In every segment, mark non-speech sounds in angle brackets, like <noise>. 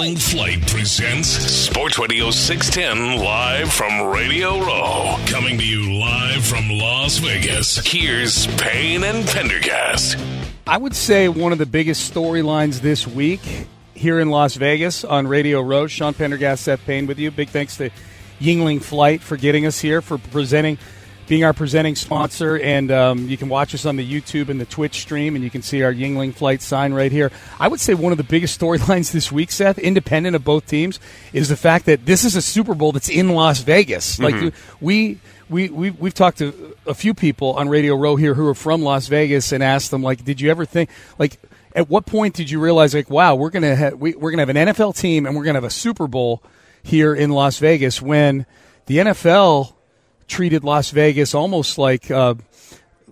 Yuengling Flight presents Sports Radio 610 live from Radio Row. Coming to you live from Las Vegas. Here's Payne and Pendergast. I would say one of the biggest storylines this week here in Las Vegas on Radio Row. Sean Pendergast, Seth Payne with you. Big thanks to Yuengling Flight for getting us here, for presenting, being our presenting sponsor. And um, you can watch us on the YouTube and the Twitch stream, and you can see our Yuengling Flight sign right here. I would say one of the biggest storylines <laughs> this week, Seth, independent of both teams, is the fact that this is a Super Bowl that's in Las Vegas. Mm-hmm. Like we. We, we, we've talked to a few people on Radio Row here who are from Las Vegas and asked them, like, did you ever think, like, at what point did you realize, like, wow, we're going to have, we, we're going to have an NFL team and we're going to have a Super Bowl – here in Las Vegas when the NFL treated Las Vegas almost like uh,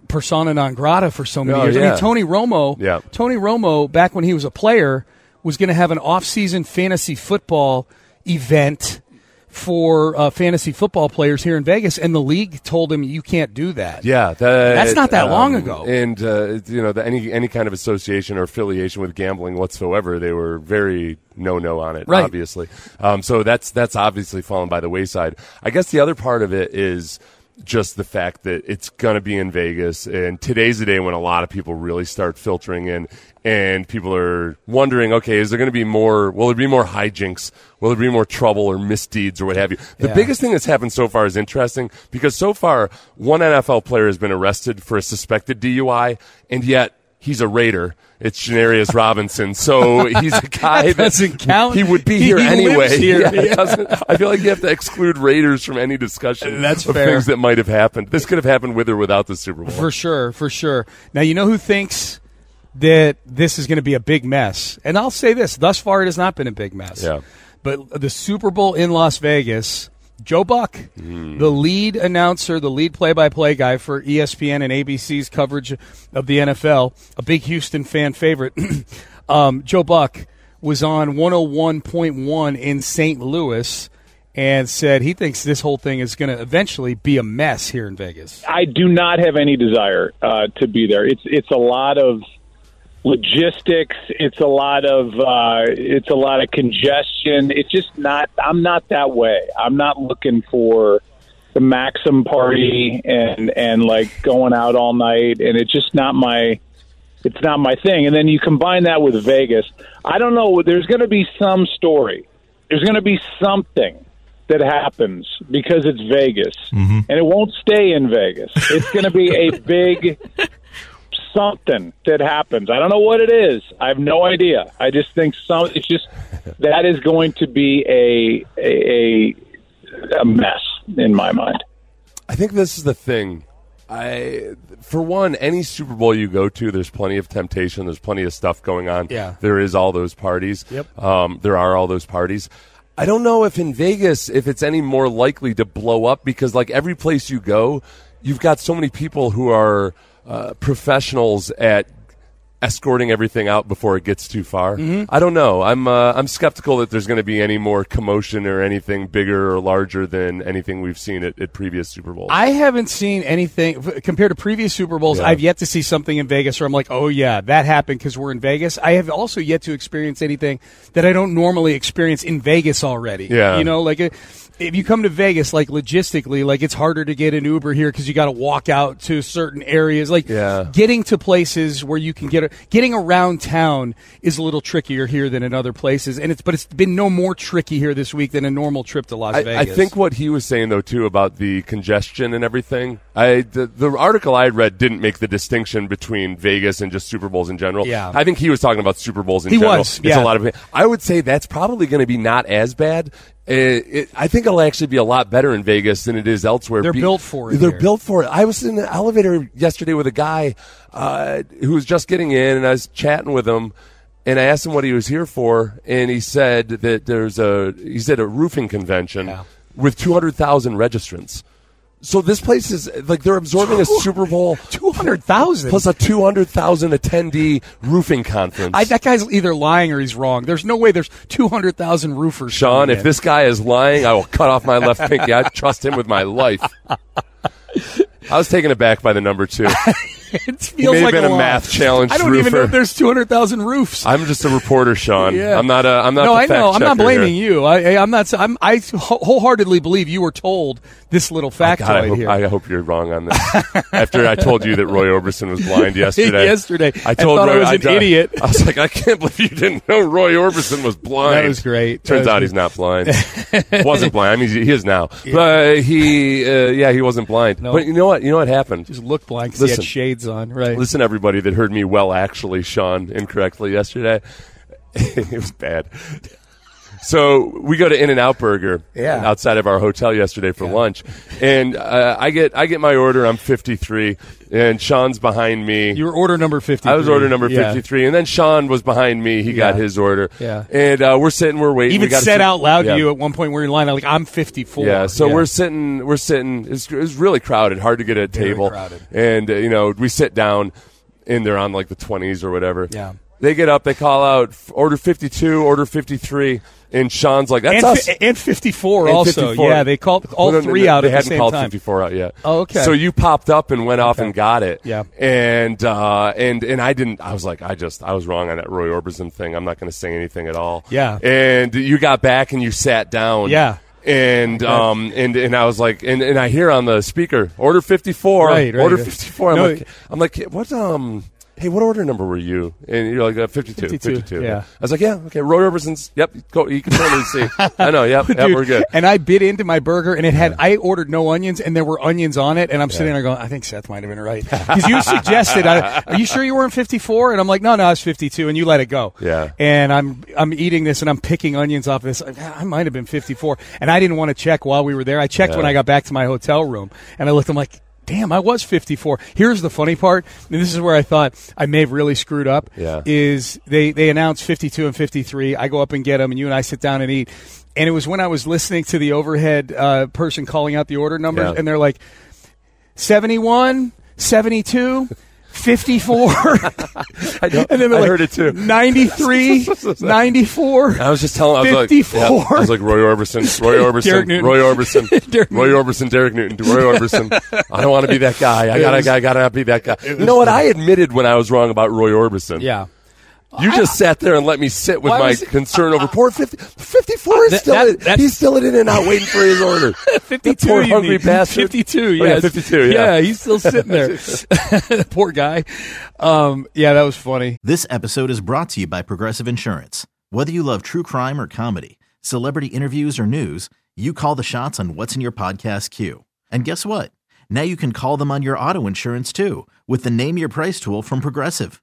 persona non grata for so many oh, years. Yeah. I mean, Tony Romo, yeah. Tony Romo, back when he was a player, was going to have an off-season fantasy football event for uh, fantasy football players here in Vegas, and the league told him you can't do that. Yeah, that, that's not that um, long ago. And uh, you know, the, any any kind of association or affiliation with gambling whatsoever, they were very no no on it. Right. Obviously, um, so that's that's obviously fallen by the wayside. I guess the other part of it is just the fact that it's going to be in Vegas, and today's the day when a lot of people really start filtering in, and people are wondering, okay, is there going to be more? Will there be more hijinks? Will there be more trouble or misdeeds or what have you? The Yeah. biggest thing that's happened so far is interesting because so far one NFL player has been arrested for a suspected DUI, and yet he's a Raider. It's Janarius Robinson, so <laughs> he's a guy That doesn't count. He would be He here lives anyway. <laughs> here. Yeah, doesn't- I feel like you have to exclude Raiders from any discussion That's of fair. things that might have happened. This could have happened with or without the Super Bowl. For sure, for sure. Now, you know who thinks that this is going to be a big mess? And I'll say this thus far, it has not been a big mess. Yeah. But the Super Bowl in Las Vegas, Joe Buck, the lead announcer, the lead play by play guy for ESPN and ABC's coverage of the NFL, a big Houston fan favorite, <clears throat> um, Joe Buck was on 101.1 in St. Louis. And said he thinks this whole thing is going to eventually be a mess here in Vegas. I do not have any desire uh, to be there. It's it's a lot of logistics. It's a lot of uh, it's a lot of congestion. It's just not. I'm not that way. I'm not looking for the Maxim party and and like going out all night. And it's just not my. It's not my thing. And then you combine that with Vegas. I don't know. There's going to be some story. There's going to be something that happens because it's Vegas, and it won't stay in Vegas. It's going to be a <laughs> big something that happens. I don't know what it is. I have no idea. I just think some. It's just <laughs> that is going to be a a, a, a mess in my mind. I think this is the thing. I, for one, any Super Bowl you go to, there's plenty of temptation. There's plenty of stuff going on. Yeah. there is all those parties. Yep. Um, there are all those parties. I don't know if in Vegas, if it's any more likely to blow up because, like every place you go, you've got so many people who are uh, professionals at escorting everything out before it gets too far. Mm-hmm. I don't know. I'm uh, I'm skeptical that there's going to be any more commotion or anything bigger or larger than anything we've seen at, at previous Super Bowls. I haven't seen anything compared to previous Super Bowls. Yeah. I've yet to see something in Vegas where I'm like, oh yeah, that happened because we're in Vegas. I have also yet to experience anything that I don't normally experience in Vegas already. Yeah. you know, like. It, if you come to Vegas, like logistically, like it's harder to get an Uber here because you got to walk out to certain areas. Like Yeah. getting to places where you can get getting around town is a little trickier here than in other places. And it's but it's been no more tricky here this week than a normal trip to Las I, I think what he was saying though too about the congestion and everything. I the, the article I read didn't make the distinction between Vegas and just Super Bowls in general. Yeah. I think he was talking about Super Bowls in He general. was, It's a lot of. I would say that's probably going to be not as bad. Uh, it, I think it'll actually be a lot better in Vegas than it is elsewhere. They're Be- built for it They're here. built for it. I was in the elevator yesterday with a guy uh, who was just getting in, and I was chatting with him. And I asked him what he was here for, and he said that there's a he said a roofing convention Yeah. with 200,000 registrants. So this place is like they're absorbing a Super Bowl two hundred thousand. plus a 200,000 attendee roofing conference. I, that guy's either lying or he's wrong. There's no way there's 200,000 roofers. Sean, if in. this guy is lying, I will cut off my left pinky. I trust him with my life. I was taken aback by the number two. <laughs> <laughs> it feels like been a lie. math challenge I don't even know if there's 200,000 roofs. I'm just a reporter, Sean. <laughs> Yeah. I'm not a. I'm not. no, I know. I'm not blaming here. you. I, I- I'm not. I'm, I wholeheartedly believe you were told this little factoid God, I hope, here. I hope you're wrong on this. <laughs> After I told you that Roy Orbison was blind yesterday, Yesterday. I told I Roy was an thought- idiot. I was like, I can't believe you didn't know Roy Orbison was blind. That was great. Turns was out great. he's not blind. wasn't blind. I mean, he is now. But he, uh, yeah, he wasn't blind. No. But you know what? You know what happened? Just looked blind 'cause he had shades on. Right. Listen, everybody that heard me well, actually, Sean, incorrectly yesterday. <laughs> it was bad. So we go to In and Out Burger Yeah. outside of our hotel yesterday for lunch, and uh, I get I get my order. I'm 53, and Sean's behind me. You were order number 50. I was order number Yeah. 53, and then Sean was behind me. He got his order. Yeah. and uh, we're sitting, we're waiting. Even we said sit- out loud Yeah. to you at one point where you're in line, I'm like, I'm 54. Yeah, so we're sitting, we're sitting. It's, it's really crowded, hard to get a Very table. crowded. And uh, you know, we sit down, and they're on like the twenties or whatever. Yeah. They get up, they call out order fifty two, order fifty three, and Sean's like, "That's and, us." and 54 And also. 54. Yeah, they called all No, no, no, three no, out They at the hadn't called 54 out yet. Oh, okay. So you popped up and went off Okay. and got it. Yeah. And uh, and and I didn't. I was like, I just I was wrong on that Roy Orbison thing. I'm not going to say anything at all. Yeah. And you got back and you sat down. Yeah. And um and and I was like and, and I hear on the speaker order 54 Right, right, order right. 54 I'm No, like I'm like what um hey what order number were you and you're like uh, 52 52, 52 yeah. I was like yeah okay Roy Orbison's yep go you can totally see <laughs> I know yep, yep we're good And I bit into my burger, and it had I ordered no onions, and there were onions on it, and I'm sitting there going, I think Seth might have been right because you suggested, I, <laughs> "Are you sure you weren't 54?" And I'm like, "No, no, I was 52," and you let it go. Yeah. And I'm I'm eating this, and I'm picking onions off this. I might have been 54, and I didn't want to check while we were there. I checked when I got back to my hotel room, and I looked. I'm like. Damn, I was 54. Here's the funny part, and this is where I thought I may have really screwed up. Yeah. Is they they announced 52 and 53. I go up and get them, and you and I sit down and eat. And it was when I was listening to the overhead uh, person calling out the order numbers, Yeah. and they're like 71, 72. <laughs> 54 <laughs> I, know, and then I like heard it too 93 <laughs> 94 I was just telling. I was like, 54. yeah, I was like Roy Orbison, Roy <laughs> Orbison. Roy Orbison, Derek Roy Orbison, Derek Newton, Roy Orbison. I don't want to be that guy. I gotta, I gotta not be that guy. You know what? I admitted when I was wrong about Roy Orbison. yeah You just sat there and let me sit with my was it- concern over poor 50, 54 is That- still that- in, that- he's still in and out waiting for his order. <laughs> 52 poor hungry mean. bastard. 52 Oh, yeah yeah, 52, yeah. he's still sitting there <laughs> <laughs> poor guy um, yeah that was funny This episode is brought to you by Progressive Insurance. Whether you love true crime or comedy, celebrity interviews or news, you call the shots on what's in your podcast queue. And guess what? Now you can call them on your auto insurance too with the Name Your Price tool from Progressive.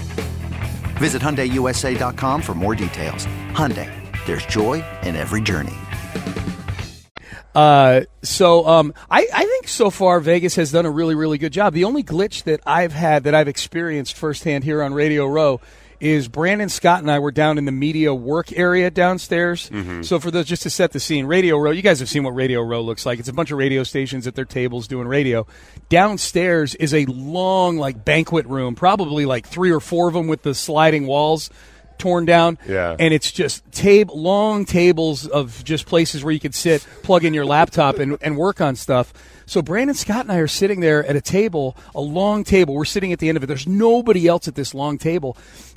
Visit HyundaiUSA.com for more details. Hyundai, there's joy in every journey. Uh, so um, I, I think so far Vegas has done a really really good job. The only glitch that I've had that I've experienced firsthand here on Radio Row is Brandon Scott and I were down in the media work area downstairs. Mm-hmm. So for those just to set the scene, Radio Row, you guys have seen what Radio Row looks like. It's a bunch of radio stations at their tables doing radio. Downstairs is a long like banquet room, probably like three or four of them with the sliding walls torn down. Yeah. And it's just tab- long tables of just places where you could sit, plug in your laptop, and, and work on stuff. So Brandon Scott and I are sitting there at a table, a long table. We're sitting at the end of it. There's nobody else at this long table.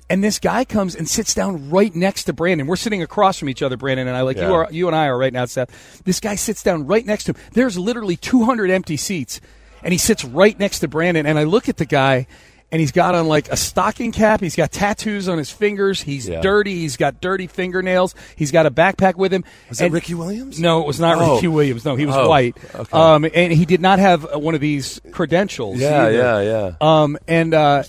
And this guy comes and sits down right next to Brandon. We're sitting across from each other, Brandon and I, like you are, you and I are right now, Seth. This guy sits down right next to him. There's literally 200 empty seats, and he sits right next to Brandon. And I look at the guy, and he's got on like a stocking cap. He's got tattoos on his fingers. He's Yeah. dirty. He's got dirty fingernails. He's got a backpack with him. Was that Ricky Williams? No, it was not Oh. Ricky Williams. No, he was Oh, white. okay. Um, and he did not have one of these credentials. Yeah, either. yeah, yeah. Um, and uh,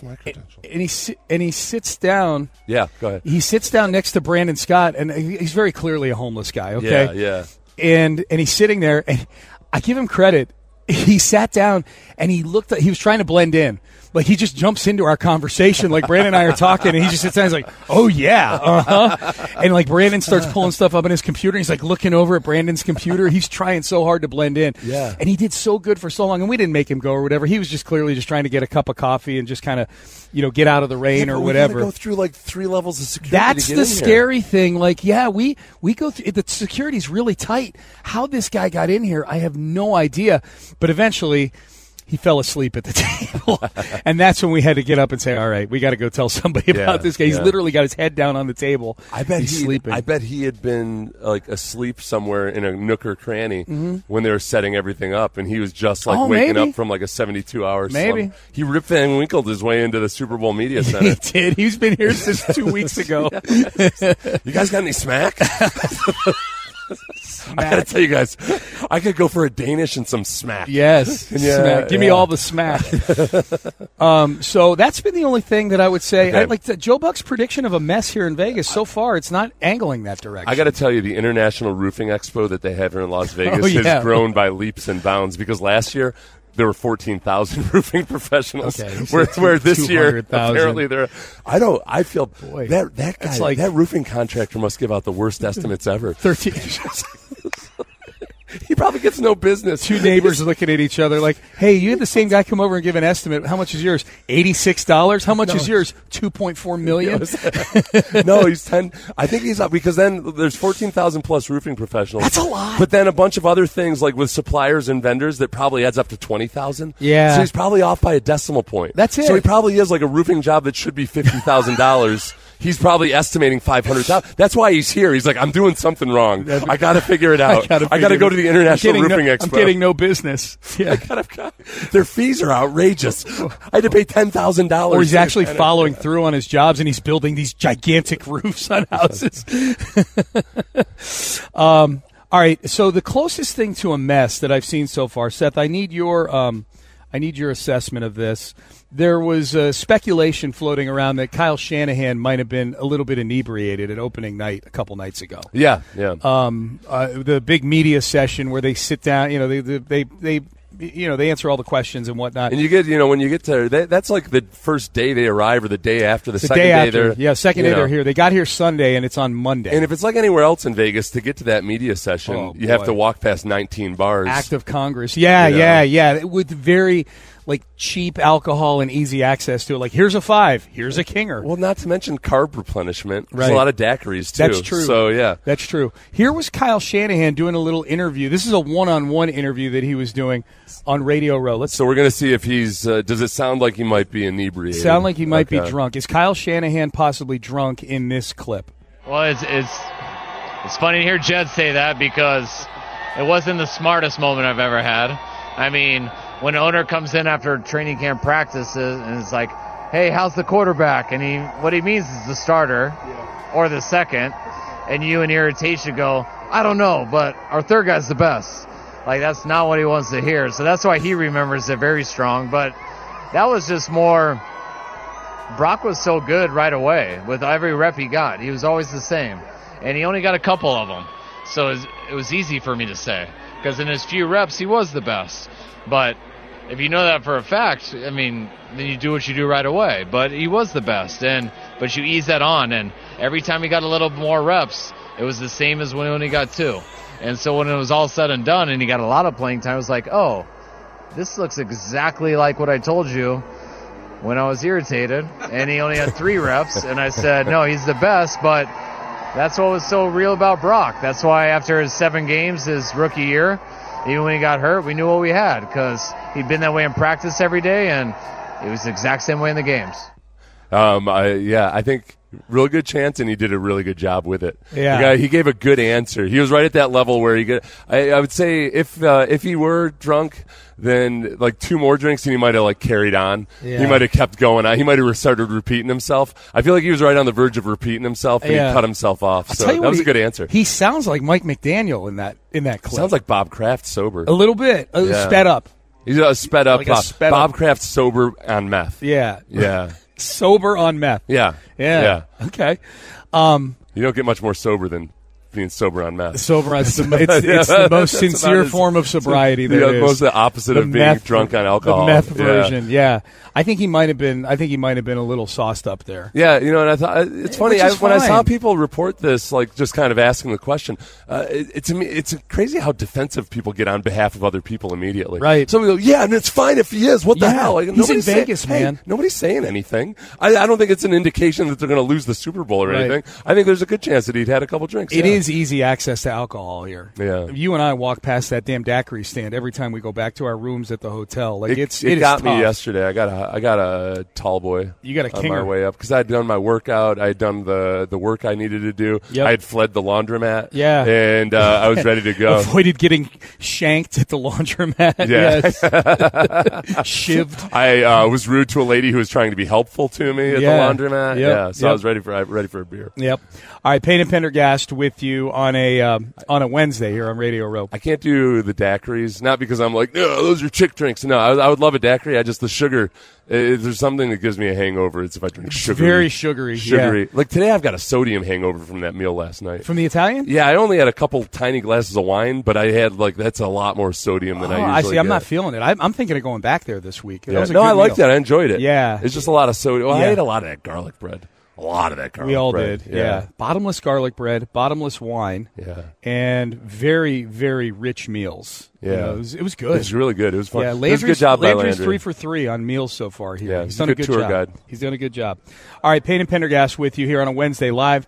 and he and he sits down. Yeah, go ahead. He sits down next to Brandon Scott, and he's very clearly a homeless guy. Okay, Yeah, yeah. and and he's sitting there, and I give him credit. <laughs> He sat down and he looked. He was trying to blend in. Like he just jumps into our conversation. Like Brandon and I are talking, and he just sits down. He's like, "Oh yeah, uh huh." And like Brandon starts pulling stuff up on his computer. He's like looking over at Brandon's computer. He's trying so hard to blend in. Yeah. And he did so good for so long, and we didn't make him go or whatever. He was just clearly just trying to get a cup of coffee and just kind of, you know, get out of the rain Yeah, or whatever. go through like three levels of security. That's to get the in here. scary thing. Like, yeah, we we go through the security's really tight. How this guy got in here, I have no idea. But eventually, he fell asleep at the <laughs> table, <laughs> and that's when we had to get up and say, "All right, we got to go tell somebody Yeah, about this guy." He's yeah. literally got his head down on the table. I bet he's he. sleeping. I bet he had been like asleep somewhere in a nook or cranny when they were setting everything up, and he was just like Mm-hmm. Oh, waking maybe. up from like a seventy-two hour. Maybe. slump. he Rip Van Winkled his way into the Super Bowl media center. he center. <laughs> did. He's been here since two weeks ago. you guys got any smack? I gotta tell you guys, I could go for a Danish and some smack. Yes, <laughs> Yeah, smack. Give me all the smack. um, so that's been the only thing that I would say. Okay. I, like the, Joe Buck's prediction of a mess here in Vegas. So far, it's not angling that direction. I got to tell you, the International Roofing Expo that they have here in Las <laughs> Vegas Oh, yeah. has grown by leaps and bounds because last year there were 14,000 <laughs> roofing professionals. Okay, you where, said where this year 200,000. apparently there I don't I feel Boy, that that guy like- that roofing contractor must give out the worst estimates ever. <laughs> Thirteen. <laughs> <laughs> He probably gets no business. Two neighbors looking at each other like, "Hey, you had the same guy come over and give an estimate. How much is yours? Eighty-six dollars. How much is yours? $2.4 million. <laughs> <laughs> no, he's ten. I think he's up because then there's fourteen thousand plus roofing professionals. That's a lot. But then a bunch of other things like with suppliers and vendors that probably adds up to twenty thousand. Yeah. So he's probably off by a decimal point. That's it. So he probably is like a roofing job that should be fifty thousand dollars. He's probably estimating five hundred thousand. That's why he's here. He's like, I'm doing something wrong. I got to figure it out. I got to go to the International Roofing no, Expo. I'm getting no business. <laughs> Yeah. I gotta, God, their fees are outrageous. I had to pay ten thousand dollars. Or he's actually following through on his jobs and he's building these gigantic <laughs> roofs on houses. <laughs> um, all right. So the closest thing to a mess that I've seen so far, Seth, I need your um, I need your assessment of this. There was uh, speculation floating around that Kyle Shanahan might have been a little bit inebriated at opening night a couple nights ago. Yeah, yeah. Um, uh, the big media session where they sit down, you know, they they they, they you know they answer all the questions and whatnot. And you get, you know, when you get to that, that's like the first day they arrive or the day after the, the second day after, they're yeah, second day they're here. They got here Sunday, and it's on Monday. And if it's like anywhere else in Vegas, to get to that media session, Oh, you have to walk past 19 bars. Act of Congress, yeah, You know. yeah, yeah, with very like cheap alcohol and easy access to it. Like here's a five, here's a kinger. well, not to mention carb replenishment. There's Right. a lot of daiquiris too. That's true. So yeah, That's true. Here was Kyle Shanahan doing a little interview. This is a one-on-one interview that he was doing on Radio Row. Let's so we're gonna see if he's. Uh, does it sound like he might be inebriated? sound like he might be drunk. Is Kyle Shanahan possibly drunk in this clip? Well, it's it's it's funny to hear Jed say that because it wasn't the smartest moment I've ever had. I mean, when an owner comes in after training camp practices and is like, "Hey, how's the quarterback?" and he what he means is the starter or the second, and you in irritation go, "I don't know, but our third guy's the best." Like that's not what he wants to hear. So that's why he remembers it very strong. But that was just more. Brock was so good right away with every rep he got. He was always the same, and he only got a couple of them, so it was easy for me to say because in his few reps he was the best. But if you know that for a fact, I mean, then you do what you do right away. But he was the best, and but you ease that on, and every time he got a little more reps, it was the same as when, he got two. And so when it was all said and done, and he got a lot of playing time, I was like, oh, this looks exactly like what I told you when I was irritated, and he only had three reps, and I said, no, he's the best, but that's what was so real about Brock. That's why after his seven games, his rookie year, even when he got hurt, we knew what we had because he'd been that way in practice every day, and it was the exact same way in the games. Um, I, yeah, I think real good chance, and he did a really good job with it. Yeah. Guy- he gave a good answer. He was right at that level where he get. I, I would say if uh, if he were drunk, then like two more drinks, and he might have like carried on. Yeah. He might have kept going on. He might have started repeating himself. I feel like he was right on the verge of repeating himself, and Yeah. he cut himself off. I'll So that was a good answer. He sounds like Mike McDaniel in that in that clip. Sounds like Bob Kraft sober. a little bit, Yeah. sped up. He's a sped up Like Bob, sped Bob up- Kraft sober on meth. Yeah, Yeah. <laughs> sober on meth. Yeah. Yeah. Okay. Um, You don't get much more sober than being sober on meth. sober on it's, it's, it's Yeah, the most sincere as- form of sobriety. the there is. most the opposite of being drunk on alcohol. The meth version. Yeah. I think he might have been. I think he might have been a little sauced up there. Yeah, you know, and I thought it's funny I, when I saw people report this, like just kind of asking the question. Uh, it, it, to me, it's crazy how defensive people get on behalf of other people immediately. Right. Somebody go, yeah, and it's fine if he is. What the Yeah, hell? Like, he's in nobody's saying- Vegas, hey, man. nobody's saying anything. I, I don't think it's an indication that they're going to lose the Super Bowl or Right. anything. I think there's a good chance that he'd had a couple drinks. It yeah. is easy access to alcohol here. Yeah. You and I walk past that damn daiquiri stand every time we go back to our rooms at the hotel. Like It, it's it is got me yesterday. I got a I got a tall boy. You got a on kinger. my way up because I had done my workout. I had done the the work I needed to do. Yep. I had fled the laundromat. Yeah. and uh, I was ready to go. <laughs> Avoided getting shanked at the laundromat. Yeah. Yes. <laughs> Shivved. I uh, was rude to a lady who was trying to be helpful to me at Yeah. the laundromat. Yep. Yeah, so I was ready for ready for a beer. Yep. All right, Payne and Pendergast with you on a um, on a Wednesday here on Radio Row. I can't do the daiquiris, not because I'm like, no, those are chick drinks. No, I, I would love a daiquiri. I just the sugar. If there's something that gives me a hangover, it's if I drink sugar. very sugary, Sugary. Like today, I've got a sodium hangover from that meal last night. From the Italian? Yeah, I only had a couple tiny glasses of wine, but I had like that's a lot more sodium than Oh, I I usually see. I'm not feeling it. I, I'm thinking of going back there this week. Yeah. no, I liked meal. that. I enjoyed it. Yeah. it's just a lot of sodium. Well, I ate a lot of that garlic bread. A lot of that garlic. We all bread. did. Yeah. Bottomless garlic bread, bottomless wine, yeah, and very, very rich meals. You Yeah. know, it, was, it was It was really good. It was fun. Yeah, it was a Landry's, good job by Landry's Landry. three for three on meals so far here. Yeah, he's he's done a a good good tour job. guide. He's done a good job. All right, Payne and Pendergast with you here on a Wednesday live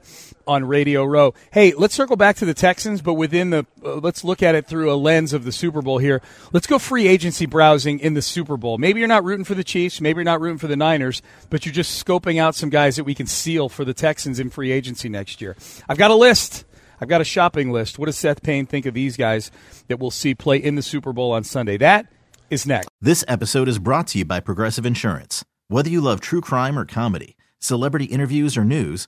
on Radio Row. Hey, let's circle back to the Texans, but within the uh, let's look at it through a lens of the Super Bowl here. Let's go free agency browsing in the Super Bowl. Maybe you're not rooting for the Chiefs, maybe you're not rooting for the Niners, but you're just scoping out some guys that we can seal for the Texans in free agency next year. I've got a list. I've got a shopping list. What does Seth Payne think of these guys that we'll see play in the Super Bowl on Sunday? That is next. This episode is brought to you by Progressive Insurance. Whether you love true crime or comedy, celebrity interviews or news,